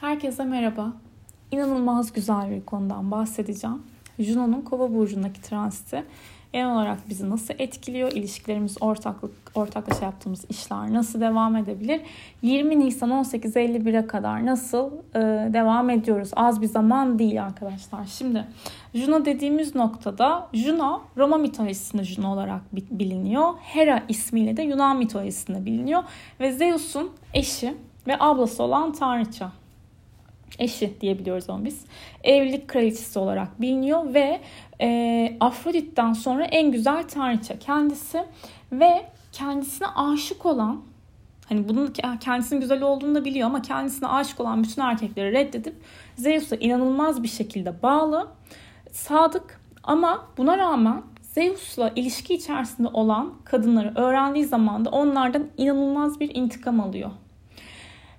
Herkese merhaba. İnanılmaz güzel bir konudan bahsedeceğim. Juno'nun Kova burcundaki transiti genel olarak bizi nasıl etkiliyor? İlişkilerimiz, ortaklık, ortaklaşa yaptığımız işler nasıl devam edebilir? 20 Nisan 18.51'e kadar nasıl e, devam ediyoruz? Az bir zaman değil arkadaşlar. Şimdi Juno dediğimiz noktada Juno Roma mitolojisinde Juno olarak biliniyor. Hera ismiyle de Yunan mitolojisinde biliniyor. Ve Zeus'un eşi ve ablası olan tanrıça eşi diyebiliyoruz onu biz. Evlilik kraliçesi olarak biliniyor ve e, Afrodit'ten sonra en güzel tanrıça kendisi ve kendisine aşık olan hani bunun kendisinin güzel olduğunu da biliyor ama kendisine aşık olan bütün erkekleri reddedip Zeus'a inanılmaz bir şekilde bağlı, sadık ama buna rağmen Zeus'la ilişki içerisinde olan kadınları öğrendiği zaman da onlardan inanılmaz bir intikam alıyor.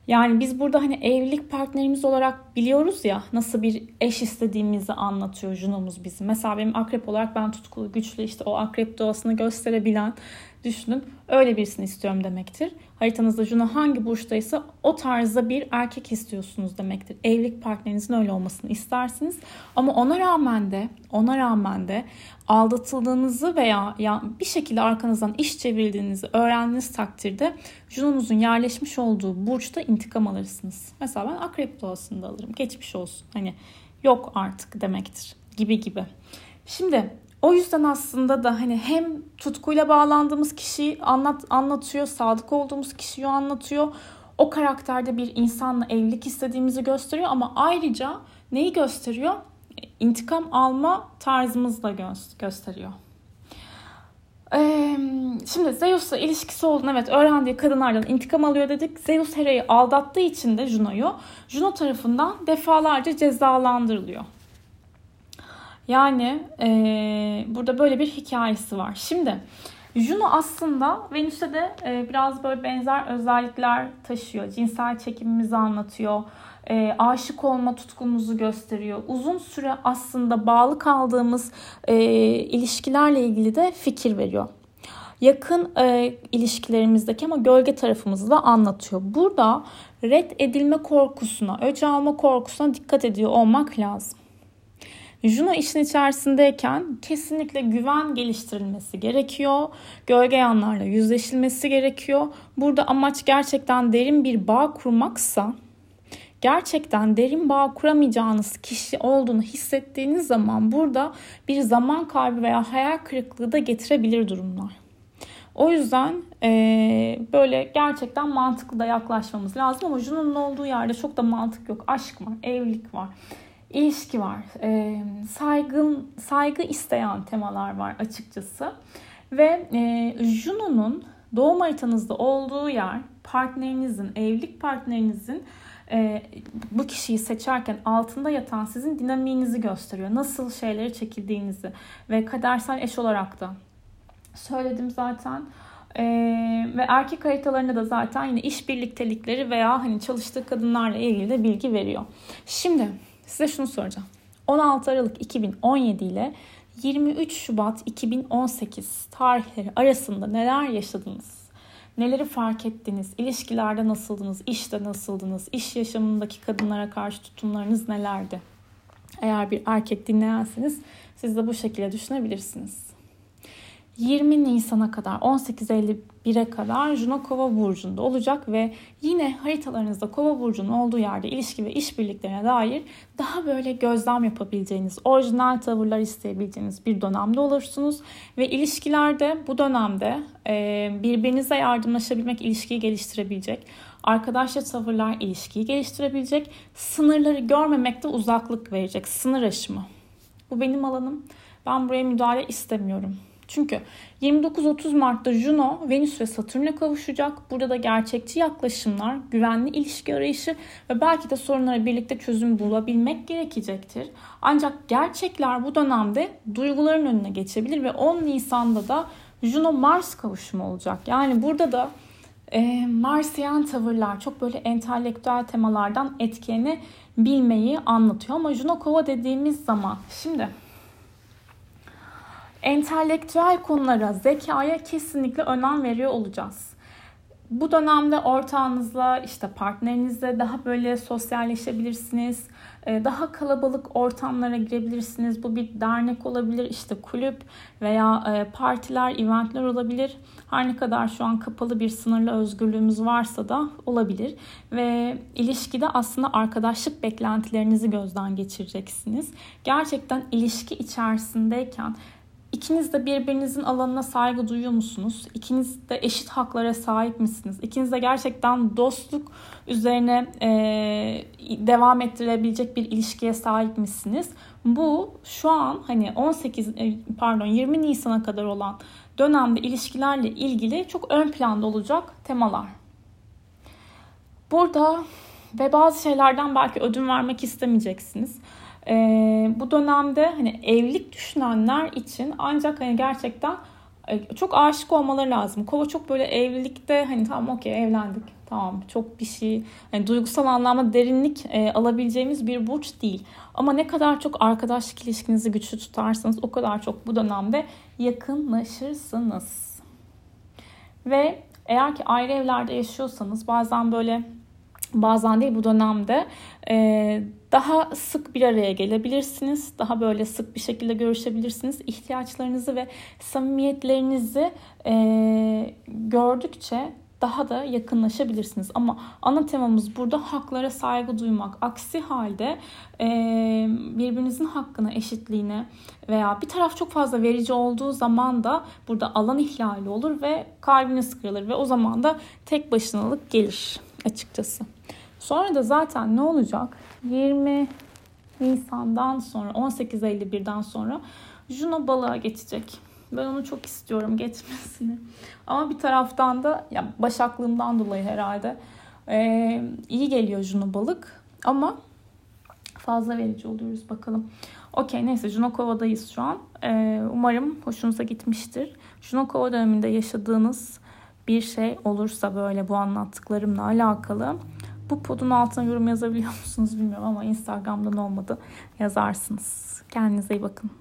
Yani biz burada hani evlilik partnerimiz olarak biliyoruz ya nasıl bir eş istediğimizi anlatıyor Juno'muz bizim. Mesela benim akrep olarak ben tutkulu, güçlü işte o akrep doğasını gösterebilen düşünün öyle birisini istiyorum demektir. Haritanızda Juno hangi burçtaysa o tarzda bir erkek istiyorsunuz demektir. Evlilik partnerinizin öyle olmasını istersiniz. Ama ona rağmen de ona rağmen de aldatıldığınızı veya ya bir şekilde arkanızdan iş çevirdiğinizi öğrendiğiniz takdirde Juno'nuzun yerleşmiş olduğu burçta intikam alırsınız. Mesela ben akrep doğasında alırım. Geçmiş olsun. Hani yok artık demektir gibi gibi. Şimdi o yüzden aslında da hani hem tutkuyla bağlandığımız kişiyi anlat anlatıyor, sadık olduğumuz kişiyi anlatıyor. O karakterde bir insanla evlilik istediğimizi gösteriyor ama ayrıca neyi gösteriyor? İntikam alma tarzımızı da gö- gösteriyor. Ee, şimdi Zeus'la ilişkisi olduğunu evet öğrendiği kadınlardan intikam alıyor dedik. Zeus Hera'yı aldattığı için de Juno'yu Juno tarafından defalarca cezalandırılıyor. Yani e, burada böyle bir hikayesi var. Şimdi Juno aslında Venüs'te de e, biraz böyle benzer özellikler taşıyor. Cinsel çekimimizi anlatıyor. E, aşık olma tutkumuzu gösteriyor. Uzun süre aslında bağlı kaldığımız e, ilişkilerle ilgili de fikir veriyor yakın e, ilişkilerimizdeki ama gölge tarafımızı da anlatıyor. Burada red edilme korkusuna, öc alma korkusuna dikkat ediyor olmak lazım. Juno işin içerisindeyken kesinlikle güven geliştirilmesi gerekiyor. Gölge yanlarla yüzleşilmesi gerekiyor. Burada amaç gerçekten derin bir bağ kurmaksa gerçekten derin bağ kuramayacağınız kişi olduğunu hissettiğiniz zaman burada bir zaman kaybı veya hayal kırıklığı da getirebilir durumlar. O yüzden e, böyle gerçekten mantıklı da yaklaşmamız lazım ama Juno'nun olduğu yerde çok da mantık yok. Aşk var, evlilik var ilişki var. E, saygın, saygı isteyen temalar var açıkçası. Ve e, Juno'nun doğum haritanızda olduğu yer partnerinizin, evlilik partnerinizin e, bu kişiyi seçerken altında yatan sizin dinamiğinizi gösteriyor. Nasıl şeyleri çekildiğinizi ve kadersel eş olarak da söyledim zaten. Ee, ve erkek haritalarında da zaten yine iş birliktelikleri veya hani çalıştığı kadınlarla ilgili de bilgi veriyor. Şimdi Size şunu soracağım. 16 Aralık 2017 ile 23 Şubat 2018 tarihleri arasında neler yaşadınız? Neleri fark ettiniz? İlişkilerde nasıldınız? İşte nasıldınız? İş yaşamındaki kadınlara karşı tutumlarınız nelerdi? Eğer bir erkek dinleyenseniz siz de bu şekilde düşünebilirsiniz. 20 Nisan'a kadar 18.51'e kadar Juno Kova burcunda olacak ve yine haritalarınızda Kova burcunun olduğu yerde ilişki ve işbirliklerine dair daha böyle gözlem yapabileceğiniz, orijinal tavırlar isteyebileceğiniz bir dönemde olursunuz ve ilişkilerde bu dönemde e, birbirinize yardımlaşabilmek, ilişkiyi geliştirebilecek, arkadaşça tavırlar ilişkiyi geliştirebilecek, sınırları görmemekte uzaklık verecek, sınır aşımı. Bu benim alanım. Ben buraya müdahale istemiyorum çünkü 29-30 Mart'ta Juno, Venüs ve Satürn'e kavuşacak. Burada da gerçekçi yaklaşımlar, güvenli ilişki arayışı ve belki de sorunlara birlikte çözüm bulabilmek gerekecektir. Ancak gerçekler bu dönemde duyguların önüne geçebilir ve 10 Nisan'da da Juno-Mars kavuşumu olacak. Yani burada da e, Marsiyen tavırlar çok böyle entelektüel temalardan etkeni bilmeyi anlatıyor. Ama Juno Kova dediğimiz zaman şimdi entelektüel konulara, zekaya kesinlikle önem veriyor olacağız. bu dönemde ortağınızla işte partnerinizle daha böyle sosyalleşebilirsiniz. Ee, daha kalabalık ortamlara girebilirsiniz. Bu bir dernek olabilir, işte kulüp veya e, partiler, eventler olabilir. Her ne kadar şu an kapalı bir sınırlı özgürlüğümüz varsa da olabilir. Ve ilişkide aslında arkadaşlık beklentilerinizi gözden geçireceksiniz. Gerçekten ilişki içerisindeyken İkiniz de birbirinizin alanına saygı duyuyor musunuz? İkiniz de eşit haklara sahip misiniz? İkiniz de gerçekten dostluk üzerine e, devam ettirebilecek bir ilişkiye sahip misiniz? Bu şu an hani 18 e, pardon 20 Nisan'a kadar olan dönemde ilişkilerle ilgili çok ön planda olacak temalar. Burada ve bazı şeylerden belki ödün vermek istemeyeceksiniz. Ee, bu dönemde hani evlilik düşünenler için ancak hani gerçekten e, çok aşık olmaları lazım. Kova çok böyle evlilikte hani tamam okey evlendik. Tamam çok bir şey hani duygusal anlamda derinlik e, alabileceğimiz bir burç değil. Ama ne kadar çok arkadaşlık ilişkinizi güçlü tutarsanız o kadar çok bu dönemde yakınlaşırsınız. Ve eğer ki ayrı evlerde yaşıyorsanız bazen böyle bazen değil bu dönemde e, daha sık bir araya gelebilirsiniz. Daha böyle sık bir şekilde görüşebilirsiniz. İhtiyaçlarınızı ve samimiyetlerinizi e, gördükçe daha da yakınlaşabilirsiniz. Ama ana temamız burada haklara saygı duymak. Aksi halde e, birbirinizin hakkına, eşitliğine veya bir taraf çok fazla verici olduğu zaman da burada alan ihlali olur ve kalbiniz kırılır ve o zaman da tek başınalık gelir açıkçası. Sonra da zaten ne olacak? 20 Nisan'dan sonra 18.51'den sonra Juno balığa geçecek. Ben onu çok istiyorum geçmesini. Ama bir taraftan da ya başaklığımdan dolayı herhalde ee, iyi geliyor Juno balık. Ama fazla verici oluyoruz bakalım. Okey neyse Juno Kova'dayız şu an. Ee, umarım hoşunuza gitmiştir. Juno Kova döneminde yaşadığınız bir şey olursa böyle bu anlattıklarımla alakalı bu podun altına yorum yazabiliyor musunuz bilmiyorum ama Instagram'dan olmadı yazarsınız. Kendinize iyi bakın.